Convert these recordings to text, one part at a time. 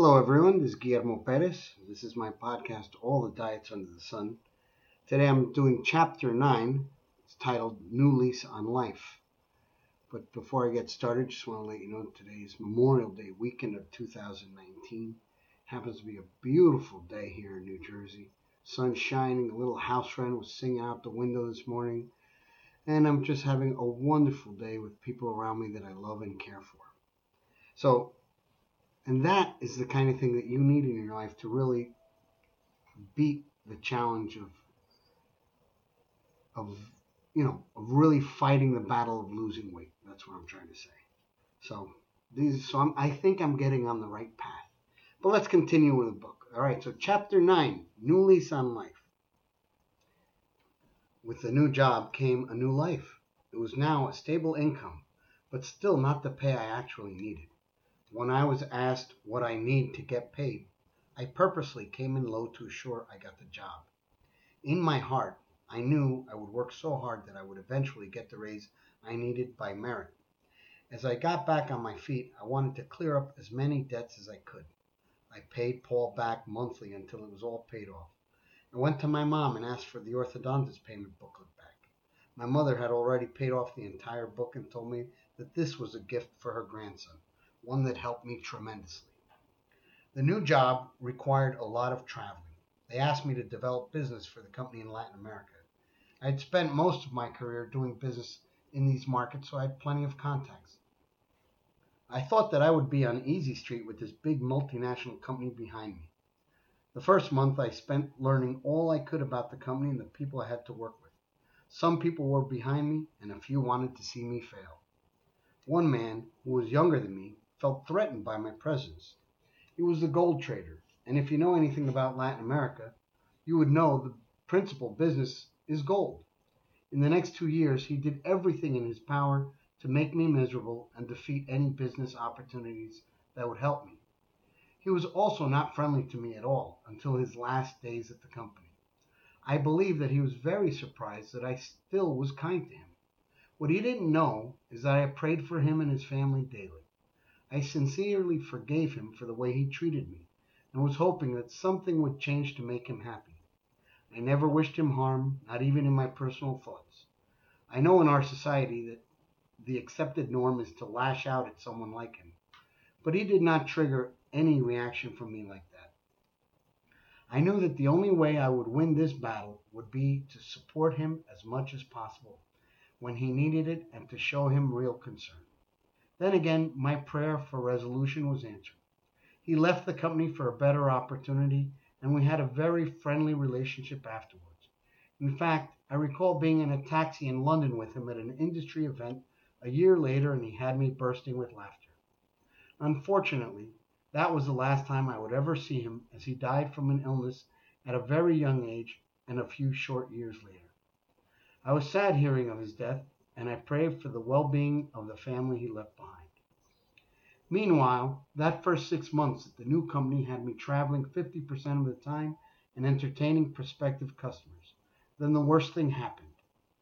Hello, everyone. This is Guillermo Perez. This is my podcast, All the Diets Under the Sun. Today I'm doing chapter 9. It's titled New Lease on Life. But before I get started, just want to let you know today is Memorial Day weekend of 2019. Happens to be a beautiful day here in New Jersey. Sun shining, a little house wren was singing out the window this morning. And I'm just having a wonderful day with people around me that I love and care for. So and that is the kind of thing that you need in your life to really beat the challenge of of you know of really fighting the battle of losing weight. That's what I'm trying to say. So these so I'm, I think I'm getting on the right path. But let's continue with the book. All right, so chapter 9, New Lease on Life. With the new job came a new life. It was now a stable income, but still not the pay I actually needed. When I was asked what I need to get paid, I purposely came in low to assure I got the job. In my heart, I knew I would work so hard that I would eventually get the raise I needed by merit. As I got back on my feet, I wanted to clear up as many debts as I could. I paid Paul back monthly until it was all paid off. I went to my mom and asked for the orthodontist payment booklet back. My mother had already paid off the entire book and told me that this was a gift for her grandson one that helped me tremendously. The new job required a lot of traveling. They asked me to develop business for the company in Latin America. I had spent most of my career doing business in these markets, so I had plenty of contacts. I thought that I would be on easy street with this big multinational company behind me. The first month I spent learning all I could about the company and the people I had to work with. Some people were behind me, and a few wanted to see me fail. One man, who was younger than me, felt threatened by my presence. He was the gold trader, and if you know anything about Latin America, you would know the principal business is gold. In the next two years, he did everything in his power to make me miserable and defeat any business opportunities that would help me. He was also not friendly to me at all until his last days at the company. I believe that he was very surprised that I still was kind to him. What he didn't know is that I prayed for him and his family daily. I sincerely forgave him for the way he treated me, and was hoping that something would change to make him happy. I never wished him harm, not even in my personal thoughts. I know in our society that the accepted norm is to lash out at someone like him, but he did not trigger any reaction from me like that. I knew that the only way I would win this battle would be to support him as much as possible when he needed it and to show him real concern. Then again, my prayer for resolution was answered. He left the company for a better opportunity, and we had a very friendly relationship afterwards. In fact, I recall being in a taxi in London with him at an industry event a year later, and he had me bursting with laughter. Unfortunately, that was the last time I would ever see him, as he died from an illness at a very young age and a few short years later. I was sad hearing of his death, and I prayed for the well being of the family he left behind. Meanwhile, that first six months at the new company had me traveling 50% of the time and entertaining prospective customers. Then the worst thing happened.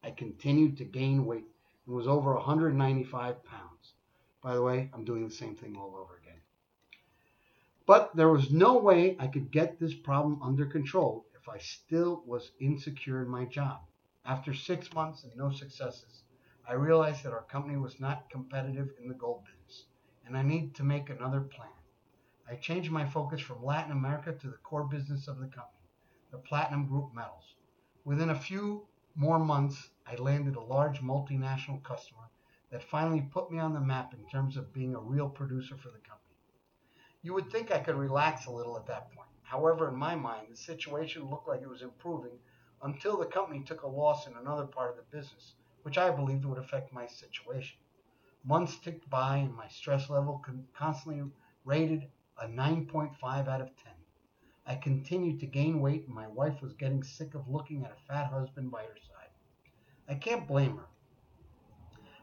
I continued to gain weight and was over 195 pounds. By the way, I'm doing the same thing all over again. But there was no way I could get this problem under control if I still was insecure in my job. After six months and no successes, I realized that our company was not competitive in the gold business, and I needed to make another plan. I changed my focus from Latin America to the core business of the company, the Platinum Group metals. Within a few more months, I landed a large multinational customer that finally put me on the map in terms of being a real producer for the company. You would think I could relax a little at that point. However, in my mind, the situation looked like it was improving until the company took a loss in another part of the business which I believed would affect my situation. Months ticked by and my stress level constantly rated a 9.5 out of 10. I continued to gain weight and my wife was getting sick of looking at a fat husband by her side. I can't blame her.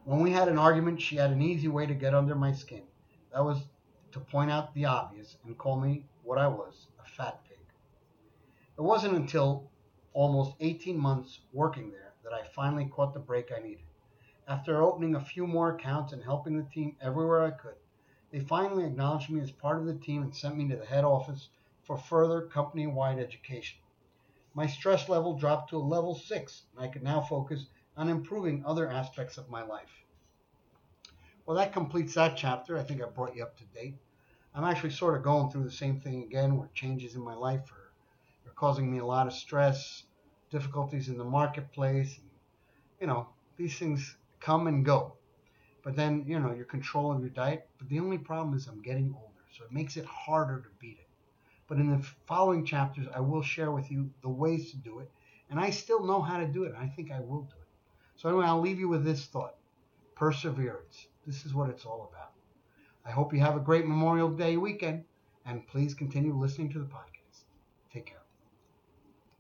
When we had an argument, she had an easy way to get under my skin. That was to point out the obvious and call me what I was, a fat pig. It wasn't until almost 18 months working there that I finally caught the break I needed. After opening a few more accounts and helping the team everywhere I could, They finally acknowledged me as part of the team and sent me to the head office for further company wide education. My stress level dropped to a level six, and I could now focus on improving other aspects of my life. Well, that completes that chapter. I think I brought you up to date. I'm actually sort of going through the same thing again, where changes in my life are, are causing me a lot of stress, difficulties in the marketplace. You know, these things come and go. But then, you know, your control of your diet. But the only problem is I'm getting older, so it makes it harder to beat it. But in the following chapters, I will share with you the ways to do it. And I still know how to do it. I think I will do it. So anyway, I'll leave you with this thought. Perseverance. This is what it's all about. I hope you have a great Memorial Day weekend, and please continue listening to the podcast.